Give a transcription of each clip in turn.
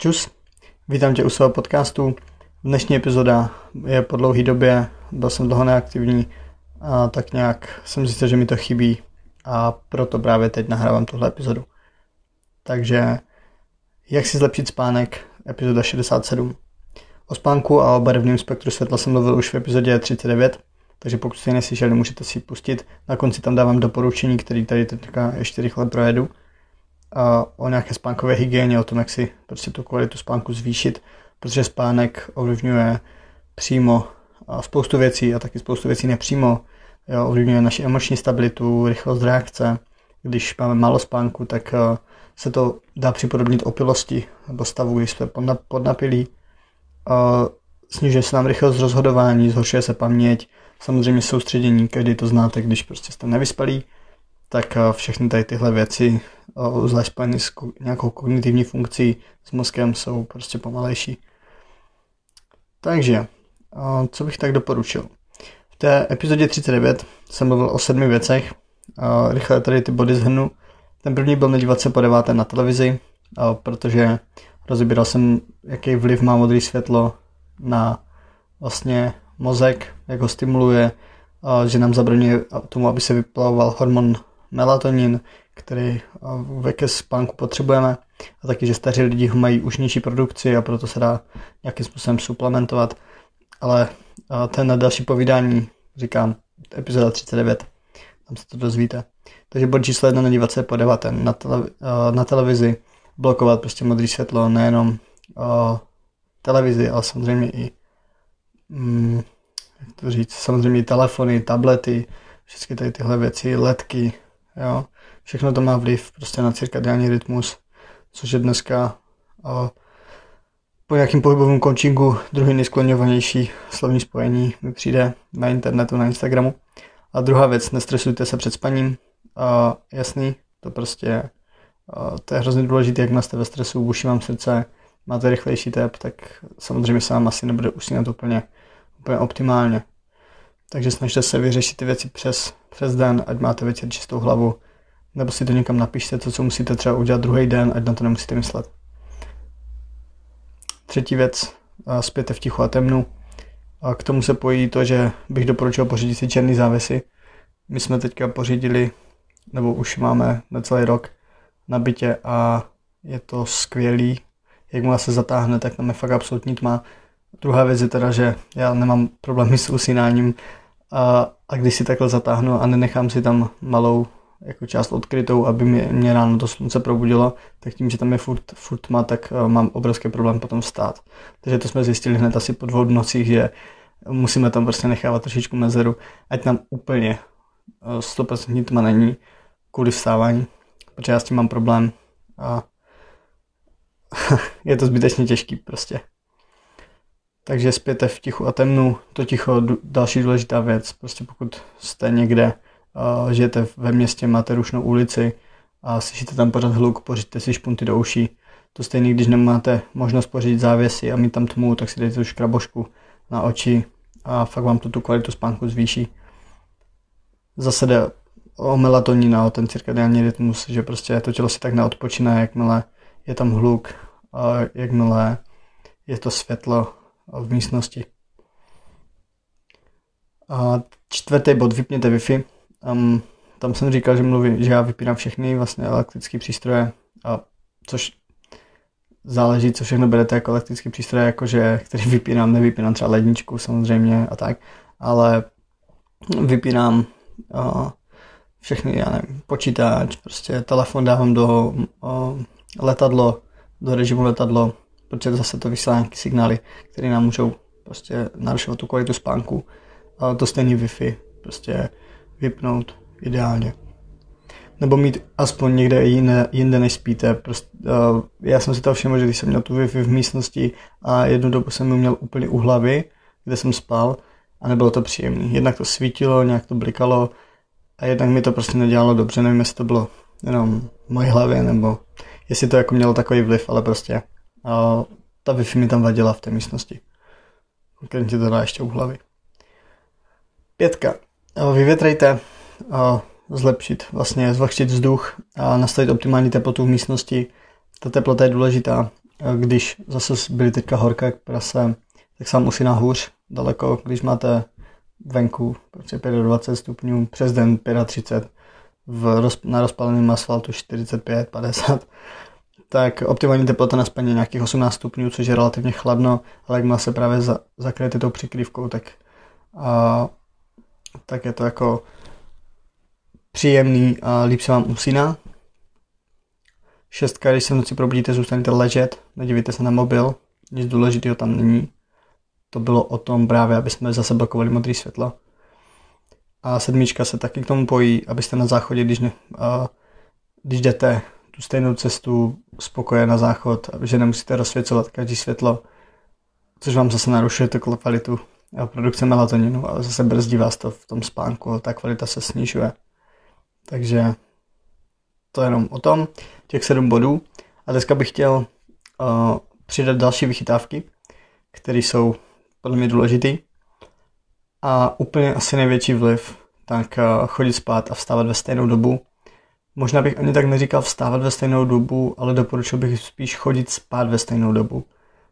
Čus, vítám tě u svého podcastu. Dnešní epizoda je po dlouhé době, byl jsem dlouho neaktivní a tak nějak jsem zjistil, že mi to chybí a proto právě teď nahrávám tuhle epizodu. Takže jak si zlepšit spánek, epizoda 67. O spánku a o barevném spektru světla jsem mluvil už v epizodě 39, takže pokud jste neslyšeli, můžete si pustit. Na konci tam dávám doporučení, který tady teďka ještě rychle projedu o nějaké spánkové hygieně, o tom, jak si prostě tu kvalitu spánku zvýšit, protože spánek ovlivňuje přímo spoustu věcí a taky spoustu věcí nepřímo. Jo, ovlivňuje naši emoční stabilitu, rychlost reakce. Když máme málo spánku, tak se to dá připodobnit opilosti nebo stavu, když jsme podnapilí. Snižuje se nám rychlost rozhodování, zhoršuje se paměť, samozřejmě soustředění, kdy to znáte, když prostě jste nevyspalí, tak všechny tady tyhle věci zvlášť spojený s nějakou kognitivní funkcí s mozkem, jsou prostě pomalejší. Takže, co bych tak doporučil? V té epizodě 39 jsem mluvil o sedmi věcech, rychle tady ty body zhrnu. Ten první byl nedívat se po deváté na televizi, protože rozebíral jsem, jaký vliv má modré světlo na vlastně mozek, jak ho stimuluje, že nám zabraňuje tomu, aby se vyplavoval hormon melatonin, který ve ke spánku potřebujeme a taky, že staří lidi mají už nižší produkci a proto se dá nějakým způsobem suplementovat. Ale ten na další povídání, říkám, epizoda 39, tam se to dozvíte. Takže bod číslo jedna nedívat se po deváté na, tele, na televizi, blokovat prostě modré světlo, nejenom televizi, ale samozřejmě i mm, jak to říct, samozřejmě i telefony, tablety, všechny tady tyhle věci, ledky, jo. Všechno to má vliv prostě na cirkadiální rytmus, což je dneska a po nějakým pohybovém coachingu druhý nejskloňovanější slovní spojení mi přijde na internetu, na Instagramu. A druhá věc, nestresujte se před spaním. A jasný, to prostě a to je hrozně důležité, jak jste ve stresu, buší vám srdce, máte rychlejší tep, tak samozřejmě se vám asi nebude usínat úplně, úplně optimálně. Takže snažte se vyřešit ty věci přes, přes den, ať máte večer čistou hlavu, nebo si to někam napište, co, co musíte třeba udělat druhý den, ať na to nemusíte myslet. Třetí věc, spěte v tichu a temnu. A k tomu se pojí to, že bych doporučil pořídit si černý závesy. My jsme teďka pořídili, nebo už máme na celý rok na bytě a je to skvělý. Jakmile se zatáhne, tak tam je fakt absolutní tma. Druhá věc je teda, že já nemám problémy s usínáním a, a když si takhle zatáhnu a nenechám si tam malou jako část odkrytou, aby mě, mě ráno to slunce probudilo, tak tím, že tam je furt, furt tma, tak uh, mám obrovský problém potom vstát. Takže to jsme zjistili hned asi po dvou nocích, že musíme tam prostě nechávat trošičku mezeru, ať nám úplně uh, 100% tma není kvůli vstávání, protože já s tím mám problém a je to zbytečně těžký prostě. Takže zpěte v tichu a temnu, to ticho, další důležitá věc, prostě pokud jste někde, žijete ve městě, máte rušnou ulici a slyšíte tam pořád hluk, pořiďte si špunty do uší. To stejný, když nemáte možnost pořídit závěsy a mít tam tmu, tak si dejte tu škrabošku na oči a fakt vám to tu kvalitu spánku zvýší. Zase jde o melatonin a o ten cirkadiální rytmus, že prostě to tělo si tak neodpočíná, jakmile je tam hluk, a jakmile je to světlo v místnosti. A čtvrtý bod, vypněte Wi-Fi. Um, tam jsem říkal, že mluvím, že já vypínám všechny vlastně elektrické přístroje, a což záleží, co všechno berete jako elektrické přístroje, jakože, který vypínám, nevypínám třeba ledničku samozřejmě a tak, ale vypínám uh, všechny, já nevím, počítač, prostě telefon dávám do letadlo, do režimu letadlo, protože zase to vysílá nějaké signály, které nám můžou prostě narušovat tu kvalitu spánku. A to stejný Wi-Fi, prostě vypnout ideálně. Nebo mít aspoň někde jiné, jinde než spíte. Prostě, uh, já jsem si to všiml, že když jsem měl tu Wi-Fi v místnosti a jednu dobu jsem ji měl úplně u hlavy, kde jsem spal a nebylo to příjemné. Jednak to svítilo, nějak to blikalo a jednak mi to prostě nedělalo dobře. Nevím, jestli to bylo jenom v mojí hlavě nebo jestli to jako mělo takový vliv, ale prostě uh, ta Wi-Fi mi tam vadila v té místnosti. Konkrétně to dá ještě u hlavy. Pětka vyvětrejte, zlepšit, vlastně zvlhčit vzduch a nastavit optimální teplotu v místnosti. Ta teplota je důležitá když zase byly teďka horké jak prase, tak sám usíná hůř daleko, když máte venku prostě 25 stupňů, přes den 35, v roz, na rozpaleném asfaltu 45, 50, tak optimální teplota na spaní nějakých 18 stupňů, což je relativně chladno, ale jakmile se právě za, zakryjete tou přikrývkou, tak, a, tak je to jako příjemný a líp se vám usíná. Šestka, když se v noci probudíte, zůstanete ležet, nedívejte se na mobil, nic důležitého tam není. To bylo o tom právě, aby jsme zase blokovali modré světlo. A sedmička se taky k tomu pojí, abyste na záchodě, když, ne, a, když jdete tu stejnou cestu spokoje na záchod, že nemusíte rozsvěcovat každý světlo, což vám zase narušuje tu kvalitu produkce melatoninu, ale zase brzdí vás to v tom spánku, ta kvalita se snižuje. Takže to je jenom o tom, těch sedm bodů. A dneska bych chtěl uh, přidat další vychytávky, které jsou podle mě důležitý. A úplně asi největší vliv, tak uh, chodit spát a vstávat ve stejnou dobu. Možná bych ani tak neříkal vstávat ve stejnou dobu, ale doporučil bych spíš chodit spát ve stejnou dobu.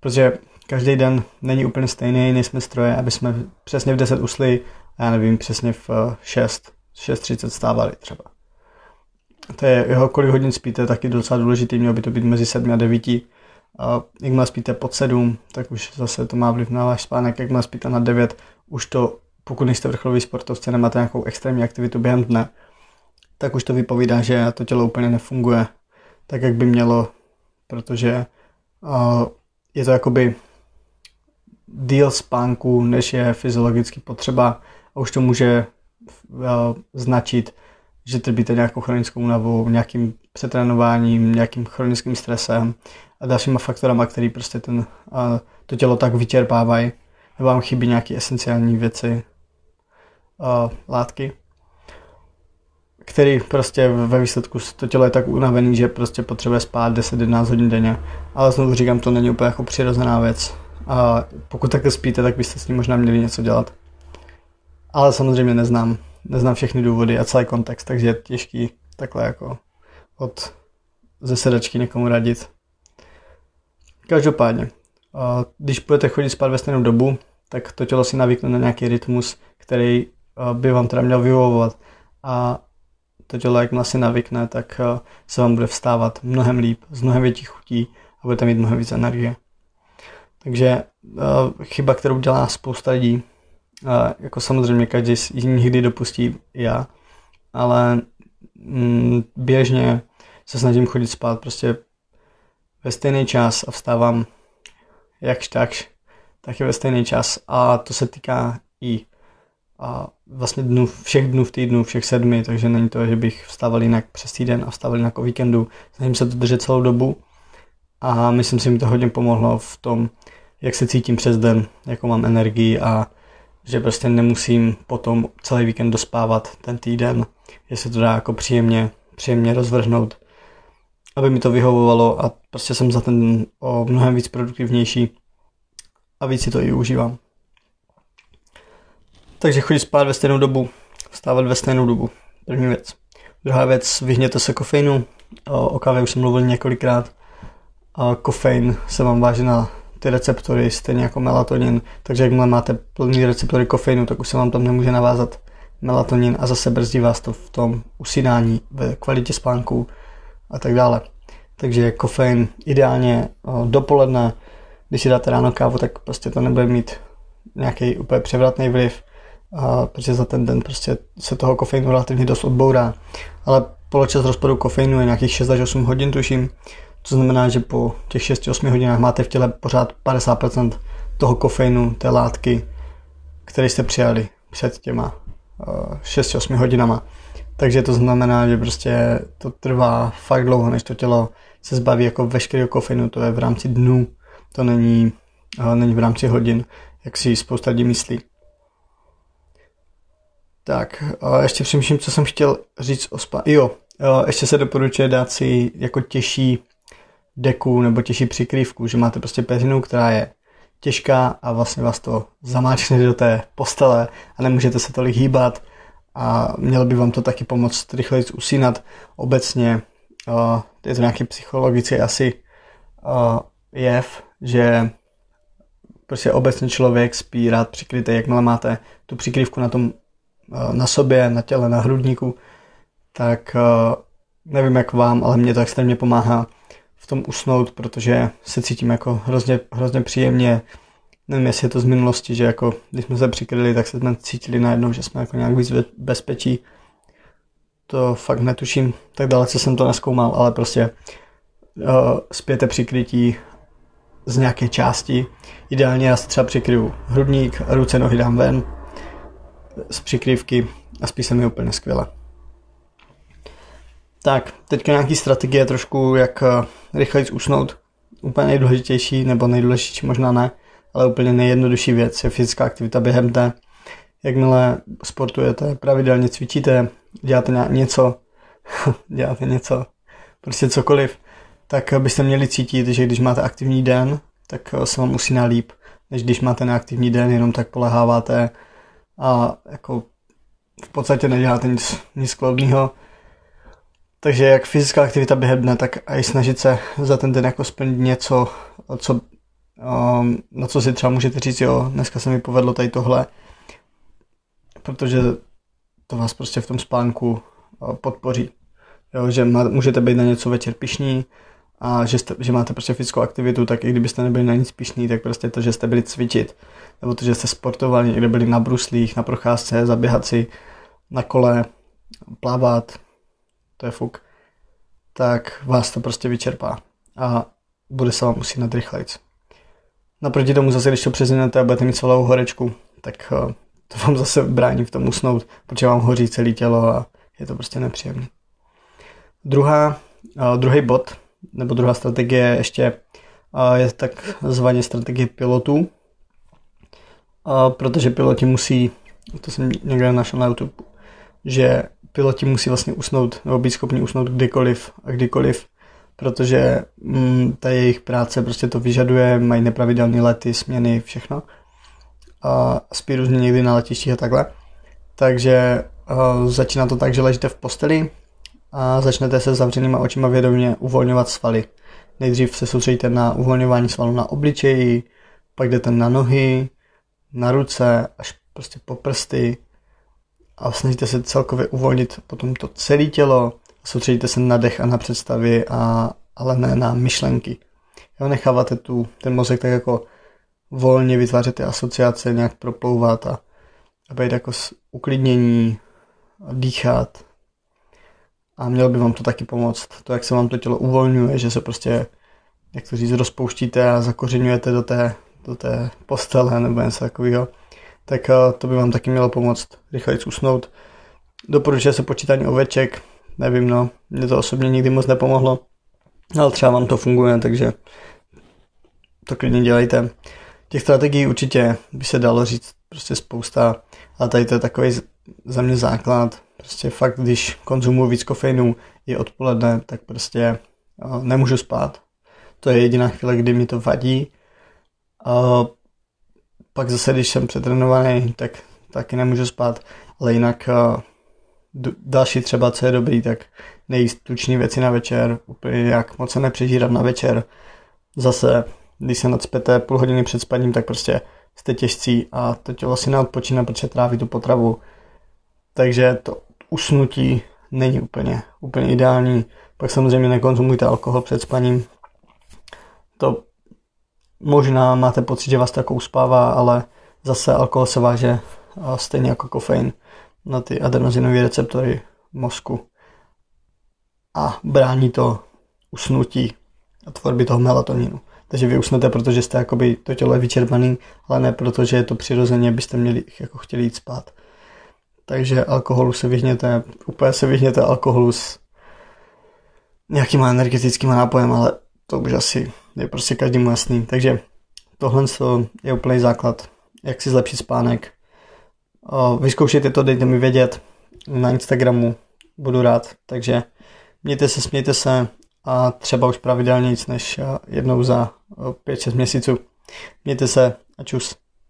Protože každý den není úplně stejný, nejsme stroje, aby jsme přesně v 10 usli já nevím, přesně v 6, 6.30 stávali třeba. To je jeho, kolik hodin spíte, taky docela důležitý, mělo by to být mezi 7 a 9. A jakmile spíte pod 7, tak už zase to má vliv na váš spánek, jakmile spíte na 9, už to, pokud nejste vrcholový sportovce, nemáte nějakou extrémní aktivitu během dne, tak už to vypovídá, že to tělo úplně nefunguje tak, jak by mělo, protože uh, je to jakoby díl spánku, než je fyziologicky potřeba. A už to může uh, značit, že trpíte nějakou chronickou únavou, nějakým přetrénováním, nějakým chronickým stresem a dalšíma faktorama, který prostě ten, uh, to tělo tak vyčerpávají, nebo vám chybí nějaké esenciální věci, uh, látky který prostě ve výsledku to tělo je tak unavený, že prostě potřebuje spát 10-11 hodin denně. Ale znovu říkám, to není úplně jako přirozená věc. A pokud takhle spíte, tak byste s tím možná měli něco dělat. Ale samozřejmě neznám, neznám všechny důvody a celý kontext, takže je těžký takhle jako od ze sedačky někomu radit. Každopádně, když budete chodit spát ve stejnou dobu, tak to tělo si navykne na nějaký rytmus, který by vám teda měl vyhovovat. A to tělo, jakmile si navykne, tak eh, se vám bude vstávat mnohem líp, z mnohem větší chutí a budete mít mnohem víc energie. Takže eh, chyba, kterou dělá spousta lidí, eh, jako samozřejmě každý ji nikdy dopustí já, ale mm, běžně se snažím chodit spát prostě ve stejný čas a vstávám jakž takž, taky ve stejný čas a to se týká i vlastně dnů, všech dnů v týdnu, všech sedmi, takže není to, že bych vstával jinak přes týden a vstával jinak o víkendu. Snažím se to držet celou dobu a myslím si, mi to hodně pomohlo v tom, jak se cítím přes den, jakou mám energii a že prostě nemusím potom celý víkend dospávat ten týden, že se to dá jako příjemně, příjemně rozvrhnout, aby mi to vyhovovalo a prostě jsem za ten o mnohem víc produktivnější a víc si to i užívám. Takže chodit spát ve stejnou dobu, vstávat ve stejnou dobu. První věc. Druhá věc, vyhněte se kofeinu. O, kávě už jsem mluvil několikrát. A kofein se vám váží na ty receptory, stejně jako melatonin. Takže jakmile máte plný receptory kofeinu, tak už se vám tam nemůže navázat melatonin a zase brzdí vás to v tom usínání, ve kvalitě spánku a tak dále. Takže kofein ideálně dopoledne, když si dáte ráno kávu, tak prostě to nebude mít nějaký úplně převratný vliv a protože za ten den prostě se toho kofeinu relativně dost odbourá. Ale poločas rozpadu kofeinu je nějakých 6 až 8 hodin, tuším. To znamená, že po těch 6-8 hodinách máte v těle pořád 50% toho kofeinu, té látky, které jste přijali před těma 6-8 hodinama. Takže to znamená, že prostě to trvá fakt dlouho, než to tělo se zbaví jako veškerého kofeinu, to je v rámci dnů, to není, není v rámci hodin, jak si spousta lidí myslí. Tak, ještě přemýšlím, co jsem chtěl říct o spa. Jo, ještě se doporučuje dát si jako těžší deku nebo těžší přikrývku, že máte prostě peřinu, která je těžká a vlastně vás to zamáčne do té postele a nemůžete se tolik hýbat a mělo by vám to taky pomoct rychleji usínat. Obecně je to nějaký psychologický asi jev, že prostě obecně člověk spí rád přikrytý, jakmile máte tu přikrývku na tom na sobě, na těle, na hrudníku, tak eh, nevím jak vám, ale mě to extrémně pomáhá v tom usnout, protože se cítím jako hrozně, hrozně příjemně. Nevím, jestli je to z minulosti, že jako když jsme se přikryli, tak se jsme cítili najednou, že jsme jako nějak víc bezpečí. To fakt netuším, tak dalece jsem to neskoumal, ale prostě uh, zpěte přikrytí z nějaké části. Ideálně já si třeba přikryju hrudník, ruce, nohy dám ven z přikrývky a spí se mi úplně skvěle. Tak, teďka nějaký strategie trošku, jak eh, rychleji usnout. Úplně nejdůležitější, nebo nejdůležitější možná ne, ale úplně nejjednodušší věc je fyzická aktivita během dne. Jakmile sportujete, pravidelně cvičíte, děláte něco, děláte něco, prostě cokoliv, tak byste měli cítit, že když máte aktivní den, tak eh, se vám musí líp, než když máte neaktivní den, jenom tak poleháváte a jako v podstatě neděláte nic, nic klodného. Takže jak fyzická aktivita během dne, tak i snažit se za ten den jako splnit něco, co, um, na co si třeba můžete říct, jo, dneska se mi povedlo tady tohle, protože to vás prostě v tom spánku uh, podpoří. Jo, že můžete být na něco večer pišní, a že, jste, že máte prostě fyzickou aktivitu, tak i kdybyste nebyli na nic pišný, tak prostě to, že jste byli cvičit, nebo to, že jste sportovali, někde byli na bruslích, na procházce, zaběhat si na kole, plavat, to je fuk, tak vás to prostě vyčerpá a bude se vám usínat rychlejc. Naproti tomu zase, když to přezinete a budete mít celou horečku, tak eh, to vám zase brání v tom usnout, protože vám hoří celé tělo a je to prostě nepříjemné. Druhá, uh, druhý bod nebo druhá strategie ještě je takzvaně strategie pilotů, protože piloti musí, to jsem někde našel na YouTube, že piloti musí vlastně usnout, nebo být schopni usnout kdykoliv a kdykoliv, protože mm, ta jejich práce prostě to vyžaduje, mají nepravidelné lety, směny, všechno. A spí různě někdy na letištích a takhle. Takže začíná to tak, že ležíte v posteli, a začnete se zavřenýma očima vědomě uvolňovat svaly. Nejdřív se soustředíte na uvolňování svalů na obličeji, pak jdete na nohy, na ruce, až prostě po prsty a snažíte se celkově uvolnit potom to celé tělo, soustředíte se na dech a na představy, a, ale ne na myšlenky. Jo, necháváte tu, ten mozek tak jako volně vytvářet asociace, nějak proplouvat a, a být jako uklidnění, dýchat, a mělo by vám to taky pomoct. To, jak se vám to tělo uvolňuje, že se prostě, jak to říct, rozpouštíte a zakořenujete do té, do té postele nebo něco takového, tak eh, to by vám taky mělo pomoct rychleji usnout. Doporučuje se počítání oveček, nevím, no, mě to osobně nikdy moc nepomohlo, ale třeba vám to funguje, takže to klidně dělejte. Těch strategií určitě by se dalo říct prostě spousta, ale tady to je takový za mě základ, Prostě fakt, když konzumuju víc kofeinu i odpoledne, tak prostě uh, nemůžu spát. To je jediná chvíle, kdy mi to vadí. Uh, pak zase, když jsem přetrenovaný, tak taky nemůžu spát. Ale jinak uh, další třeba, co je dobrý, tak nejíst tuční věci na večer, úplně jak moc se nepřežírat na večer. Zase, když se nadspěte půl hodiny před spaním, tak prostě jste těžcí a to tělo si neodpočíná, protože tráví tu potravu. Takže to usnutí není úplně, úplně ideální. Pak samozřejmě nekonzumujte alkohol před spaním. To možná máte pocit, že vás to jako uspává, ale zase alkohol se váže stejně jako kofein na ty adenozinové receptory mozku a brání to usnutí a tvorby toho melatoninu. Takže vy usnete, protože jste jakoby to tělo je vyčerpaný, ale ne protože je to přirozeně, byste měli jako chtěli jít spát. Takže alkoholu se vyhněte, úplně se vyhněte alkoholu s nějakýma energetickými nápojem, ale to už asi je prostě každému jasný. Takže tohle je úplný základ, jak si zlepšit spánek. Vyzkoušejte to, dejte mi vědět na Instagramu, budu rád. Takže mějte se, smějte se a třeba už pravidelně nic než jednou za 5-6 měsíců. Mějte se a čus.